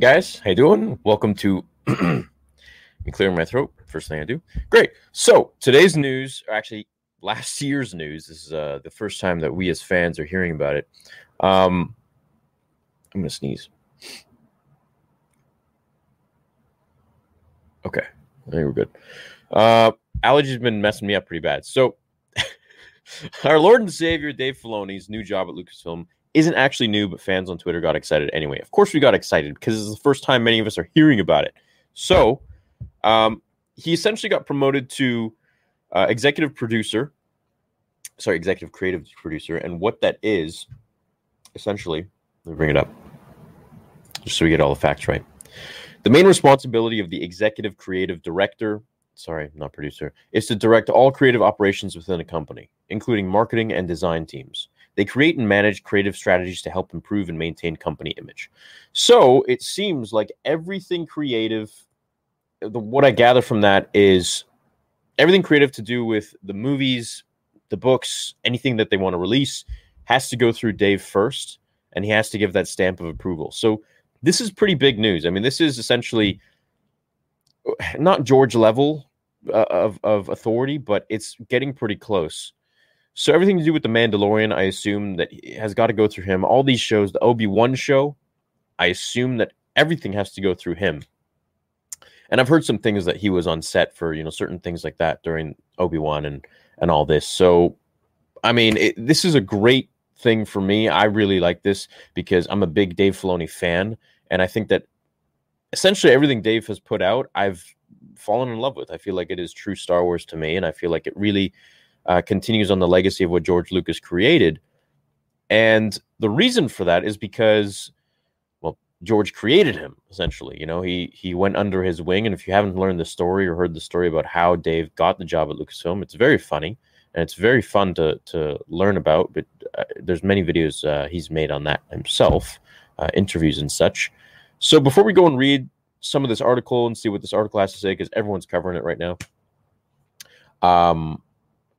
Guys, how you doing? Welcome to me clearing my throat. First thing I do. Great. So today's news, or actually last year's news, this is uh, the first time that we as fans are hearing about it. Um, I'm gonna sneeze. Okay, I think we're good. Uh, allergies been messing me up pretty bad. So our Lord and Savior Dave Filoni's new job at Lucasfilm isn't actually new, but fans on Twitter got excited anyway. Of course, we got excited because is the first time many of us are hearing about it. So, um, he essentially got promoted to uh, executive producer, sorry, executive creative producer, and what that is, essentially, let me bring it up, just so we get all the facts right. The main responsibility of the executive creative director, sorry, not producer, is to direct all creative operations within a company, including marketing and design teams. They create and manage creative strategies to help improve and maintain company image. So it seems like everything creative, the, what I gather from that is everything creative to do with the movies, the books, anything that they want to release has to go through Dave first, and he has to give that stamp of approval. So this is pretty big news. I mean, this is essentially not George level uh, of of authority, but it's getting pretty close. So everything to do with the Mandalorian, I assume that has got to go through him. All these shows, the Obi Wan show, I assume that everything has to go through him. And I've heard some things that he was on set for, you know, certain things like that during Obi Wan and and all this. So, I mean, it, this is a great thing for me. I really like this because I'm a big Dave Filoni fan, and I think that essentially everything Dave has put out, I've fallen in love with. I feel like it is true Star Wars to me, and I feel like it really uh, continues on the legacy of what George Lucas created. And the reason for that is because, well, George created him essentially. You know, he he went under his wing, and if you haven't learned the story or heard the story about how Dave got the job at Lucasfilm, it's very funny and it's very fun to to learn about. But uh, there's many videos uh, he's made on that himself, uh, interviews and such. So before we go and read some of this article and see what this article has to say, because everyone's covering it right now, um,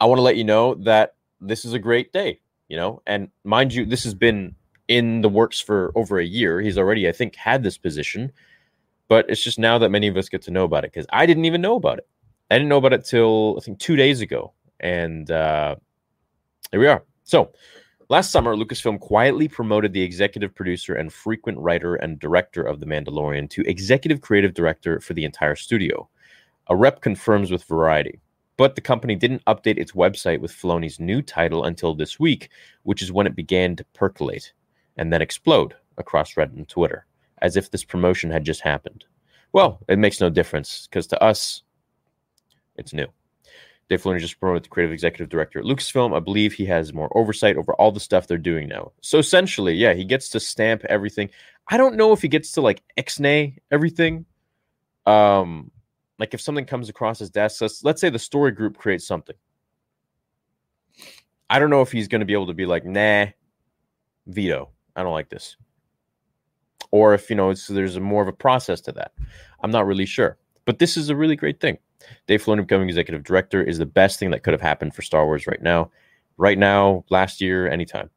I want to let you know that this is a great day. You know, and mind you, this has been in the works for over a year. He's already, I think, had this position, but it's just now that many of us get to know about it because I didn't even know about it. I didn't know about it till I think two days ago, and uh, here we are. So, last summer, Lucasfilm quietly promoted the executive producer and frequent writer and director of The Mandalorian to executive creative director for the entire studio. A rep confirms with Variety. But the company didn't update its website with Filoni's new title until this week, which is when it began to percolate and then explode across Reddit and Twitter, as if this promotion had just happened. Well, it makes no difference because to us, it's new. Dave Filoni just promoted the creative executive director at Lucasfilm. I believe he has more oversight over all the stuff they're doing now. So essentially, yeah, he gets to stamp everything. I don't know if he gets to like ex-nay everything. Um, like if something comes across his desk, let's, let's say the story group creates something. I don't know if he's going to be able to be like, nah, veto. I don't like this. Or if, you know, it's, there's a more of a process to that. I'm not really sure. But this is a really great thing. Dave Filoni becoming executive director is the best thing that could have happened for Star Wars right now. Right now, last year, anytime.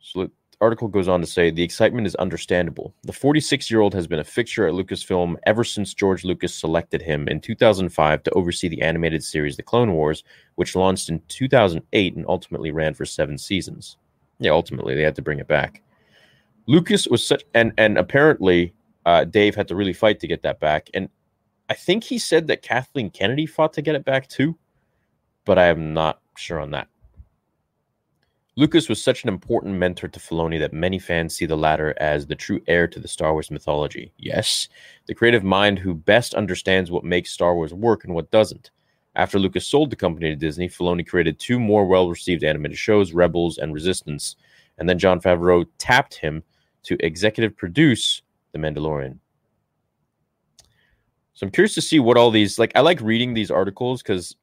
So article goes on to say the excitement is understandable. The 46 year old has been a fixture at Lucasfilm ever since George Lucas selected him in 2005 to oversee the animated series The Clone Wars, which launched in 2008 and ultimately ran for seven seasons. Yeah, ultimately they had to bring it back. Lucas was such, and and apparently uh, Dave had to really fight to get that back. And I think he said that Kathleen Kennedy fought to get it back too, but I am not sure on that. Lucas was such an important mentor to Filoni that many fans see the latter as the true heir to the Star Wars mythology. Yes, the creative mind who best understands what makes Star Wars work and what doesn't. After Lucas sold the company to Disney, Filoni created two more well received animated shows, Rebels and Resistance. And then Jon Favreau tapped him to executive produce The Mandalorian. So I'm curious to see what all these like. I like reading these articles because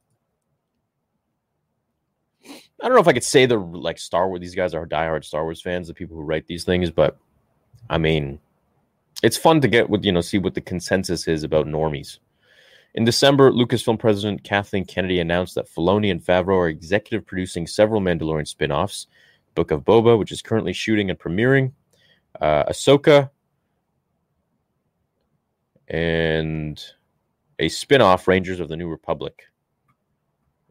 I don't know if I could say they're like Star Wars. These guys are diehard Star Wars fans, the people who write these things, but I mean, it's fun to get with you know see what the consensus is about normies. In December, Lucasfilm president Kathleen Kennedy announced that Filoni and Favreau are executive producing several Mandalorian spin-offs. Book of Boba, which is currently shooting and premiering, uh, Ahsoka, and a spin-off, Rangers of the New Republic.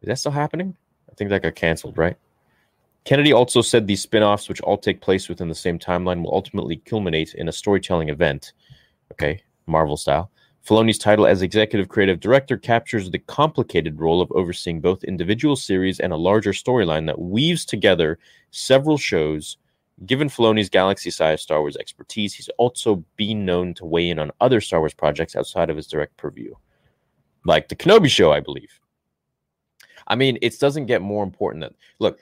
Is that still happening? I think that got canceled, right? Kennedy also said these spin offs, which all take place within the same timeline, will ultimately culminate in a storytelling event. Okay, Marvel style. Filoni's title as executive creative director captures the complicated role of overseeing both individual series and a larger storyline that weaves together several shows. Given Filoni's galaxy size Star Wars expertise, he's also been known to weigh in on other Star Wars projects outside of his direct purview, like the Kenobi show, I believe. I mean, it doesn't get more important than look.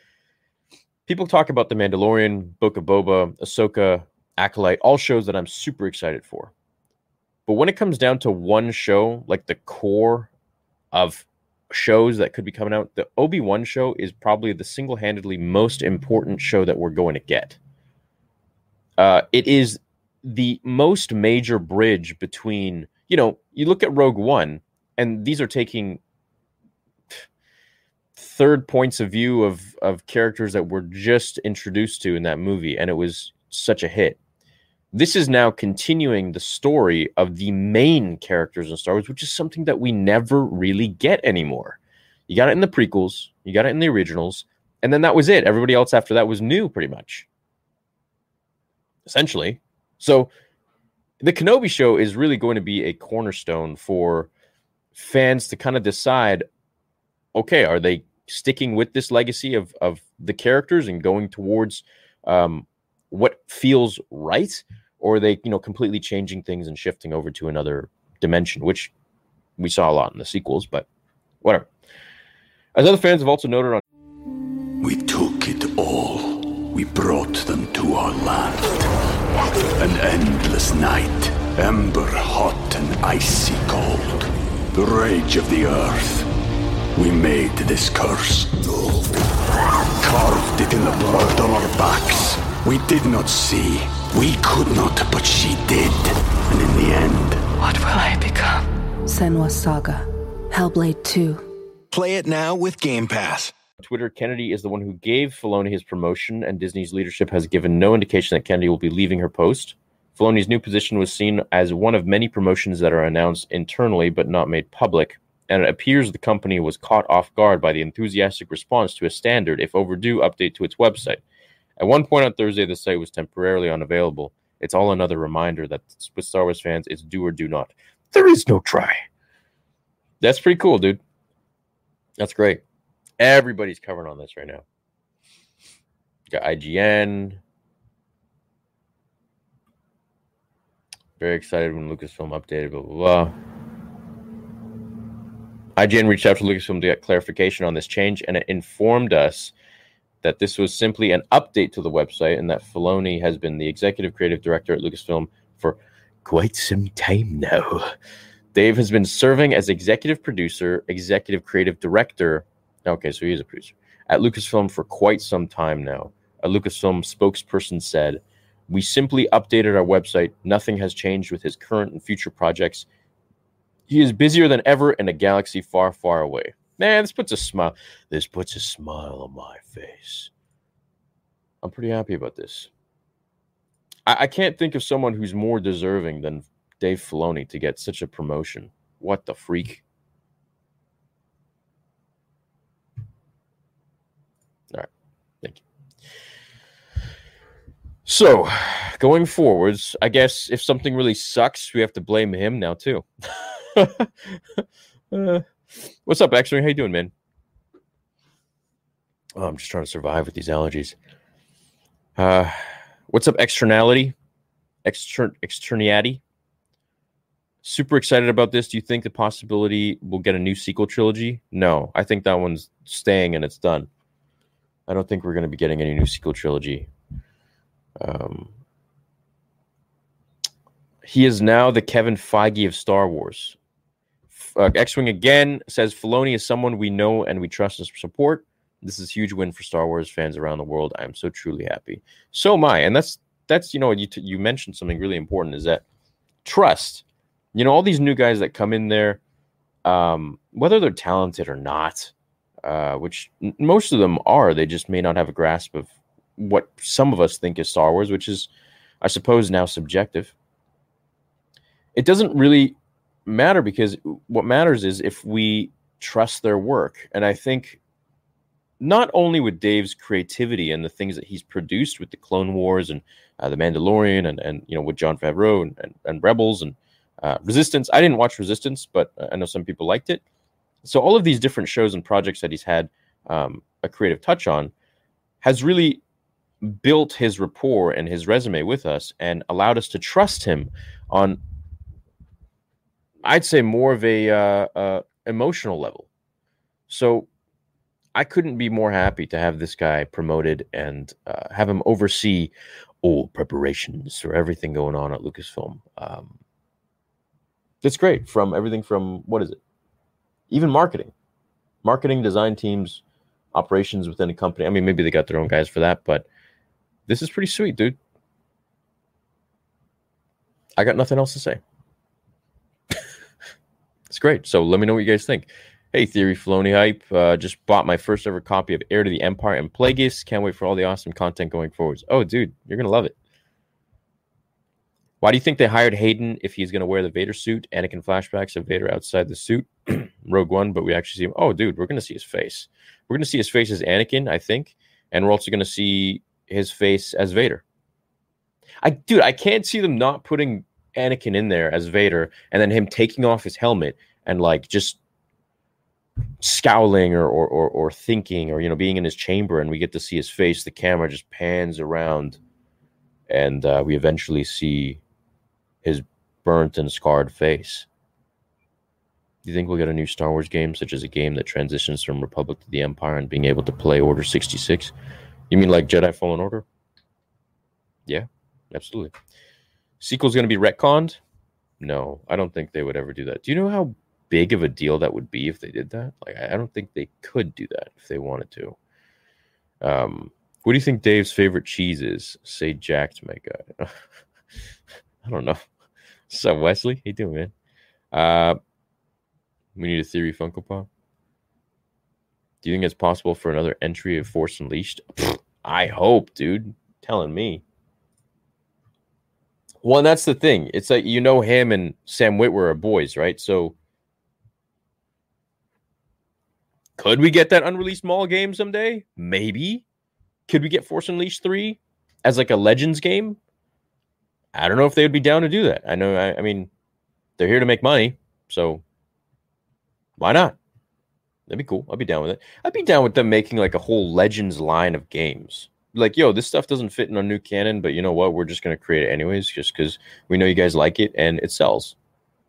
People talk about the Mandalorian, Book of Boba, Ahsoka, Acolyte, all shows that I'm super excited for. But when it comes down to one show, like the core of shows that could be coming out, the Obi Wan show is probably the single handedly most important show that we're going to get. Uh, it is the most major bridge between, you know, you look at Rogue One, and these are taking third points of view of of characters that were just introduced to in that movie and it was such a hit this is now continuing the story of the main characters in Star Wars, which is something that we never really get anymore. You got it in the prequels, you got it in the originals, and then that was it. Everybody else after that was new, pretty much. Essentially. So the Kenobi show is really going to be a cornerstone for fans to kind of decide okay, are they sticking with this legacy of of the characters and going towards um, what feels right, or are they you know completely changing things and shifting over to another dimension, which we saw a lot in the sequels, but whatever. As other fans have also noted on, we took it all. We brought them to our land. An endless night, ember hot and icy cold. The rage of the earth we made this curse. Carved it in the blood on our backs. We did not see. We could not, but she did. And in the end... What will I become? Senua's Saga. Hellblade 2. Play it now with Game Pass. Twitter, Kennedy is the one who gave Filoni his promotion, and Disney's leadership has given no indication that Kennedy will be leaving her post. Filoni's new position was seen as one of many promotions that are announced internally but not made public and it appears the company was caught off guard by the enthusiastic response to a standard, if overdue, update to its website. At one point on Thursday, the site was temporarily unavailable. It's all another reminder that with Star Wars fans, it's do or do not. There is no try. That's pretty cool, dude. That's great. Everybody's covering on this right now. Got IGN. Very excited when Lucasfilm updated, blah, blah, blah. IGN reached out to Lucasfilm to get clarification on this change, and it informed us that this was simply an update to the website and that Filoni has been the executive creative director at Lucasfilm for quite some time now. Dave has been serving as executive producer, executive creative director, Okay, so he is a producer at Lucasfilm for quite some time now. A Lucasfilm spokesperson said, "We simply updated our website. Nothing has changed with his current and future projects. He is busier than ever in a galaxy far, far away." Man, this puts a smile. This puts a smile on my face. I'm pretty happy about this. I, I can't think of someone who's more deserving than Dave Filoni to get such a promotion. What the freak? All right. Thank you. So, going forwards, I guess if something really sucks, we have to blame him now too. uh, what's up, X-Ray? How you doing, man? Oh, I'm just trying to survive with these allergies. Uh, what's up, externality? Extern externiati? Super excited about this. Do you think the possibility we'll get a new sequel trilogy? No, I think that one's staying and it's done. I don't think we're going to be getting any new sequel trilogy. Um, he is now the Kevin Feige of Star Wars. Uh, X Wing again says Filoni is someone we know and we trust and support. This is a huge win for Star Wars fans around the world. I am so truly happy. So am I, and that's that's you know you t- you mentioned something really important is that trust. You know all these new guys that come in there, um, whether they're talented or not, uh, which n- most of them are, they just may not have a grasp of what some of us think is Star Wars, which is, I suppose, now subjective. It doesn't really matter because what matters is if we trust their work, and I think not only with Dave's creativity and the things that he's produced with the Clone Wars and uh, the Mandalorian and and you know with Jon Favreau and, and, and Rebels and uh, Resistance. I didn't watch Resistance, but I know some people liked it. So all of these different shows and projects that he's had um, a creative touch on has really built his rapport and his resume with us and allowed us to trust him on I'd say more of a uh, uh, emotional level. So I couldn't be more happy to have this guy promoted and uh, have him oversee all preparations for everything going on at Lucasfilm. Um, it's great from everything from what is it, even marketing, marketing, design teams, operations within a company. I mean, maybe they got their own guys for that, but this is pretty sweet, dude. I got nothing else to say. it's great. So let me know what you guys think. Hey, Theory Filoni Hype. Uh, just bought my first ever copy of Heir to the Empire and Plagueis. Can't wait for all the awesome content going forwards. Oh, dude, you're going to love it. Why do you think they hired Hayden if he's going to wear the Vader suit? Anakin flashbacks of Vader outside the suit, Rogue One, but we actually see him. Oh, dude, we're going to see his face. We're going to see his face as Anakin, I think, and we're also going to see his face as Vader. I, dude, I can't see them not putting Anakin in there as Vader, and then him taking off his helmet and like just scowling or, or or or thinking or you know being in his chamber, and we get to see his face. The camera just pans around, and uh, we eventually see his burnt and scarred face. Do you think we'll get a new Star Wars game, such as a game that transitions from Republic to the Empire and being able to play Order 66? You mean like Jedi Fallen Order? Yeah, absolutely. Sequel's going to be retconned? No, I don't think they would ever do that. Do you know how big of a deal that would be if they did that? Like, I don't think they could do that if they wanted to. Um, what do you think Dave's favorite cheese is? Say Jack to my guy. I don't know. So Wesley, how you doing, man? Uh, we need a theory Funko Pop. Do you think it's possible for another entry of Force Unleashed? I hope, dude. Telling me. Well, that's the thing. It's like you know him and Sam Witwer are boys, right? So could we get that unreleased Maul game someday? Maybe. Could we get Force Unleashed 3 as like a Legends game? I don't know if they would be down to do that. I know I, I mean they're here to make money, so why not? That'd be cool. I'd be down with it. I'd be down with them making like a whole Legends line of games. Like, yo, this stuff doesn't fit in our new canon, but you know what? We're just gonna create it anyways, just because we know you guys like it and it sells.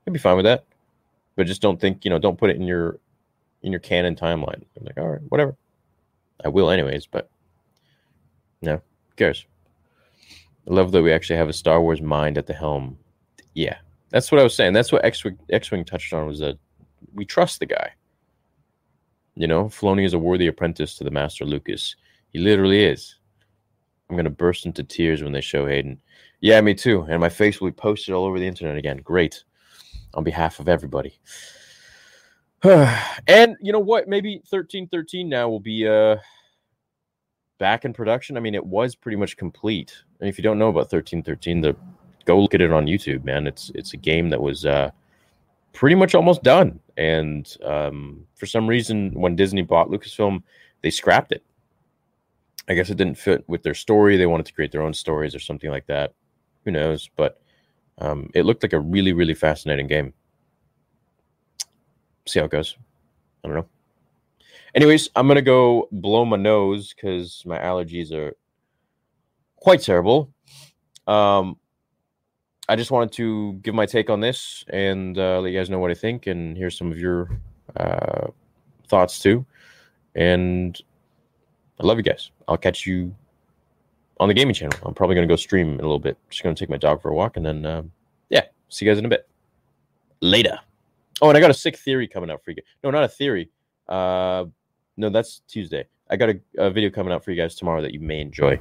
I'd be fine with that. But just don't think, you know, don't put it in your in your canon timeline. I'm like, all right, whatever. I will anyways, but no, who cares? I love that we actually have a Star Wars mind at the helm. Yeah, that's what I was saying. That's what X Wing touched on was that we trust the guy. You know, Filoni is a worthy apprentice to the master Lucas. He literally is. I'm gonna burst into tears when they show Hayden. Yeah, me too. And my face will be posted all over the internet again. Great. On behalf of everybody. and you know what? Maybe 1313 now will be uh back in production. I mean, it was pretty much complete. And if you don't know about 1313, the go look at it on YouTube, man. It's it's a game that was uh pretty much almost done. And um, for some reason, when Disney bought Lucasfilm, they scrapped it. I guess it didn't fit with their story. They wanted to create their own stories or something like that. Who knows? But um, it looked like a really, really fascinating game. See how it goes. I don't know. Anyways, I'm gonna go blow my nose because my allergies are quite terrible. Um, I just wanted to give my take on this and uh, let you guys know what I think and hear some of your uh, thoughts too. And I love you guys. I'll catch you on the gaming channel. I'm probably going to go stream in a little bit. Just going to take my dog for a walk and then, um, yeah, see you guys in a bit. Later. Oh, and I got a sick theory coming out for you. No, not a theory. Uh, no, that's Tuesday. I got a, a video coming out for you guys tomorrow that you may enjoy.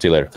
See you later.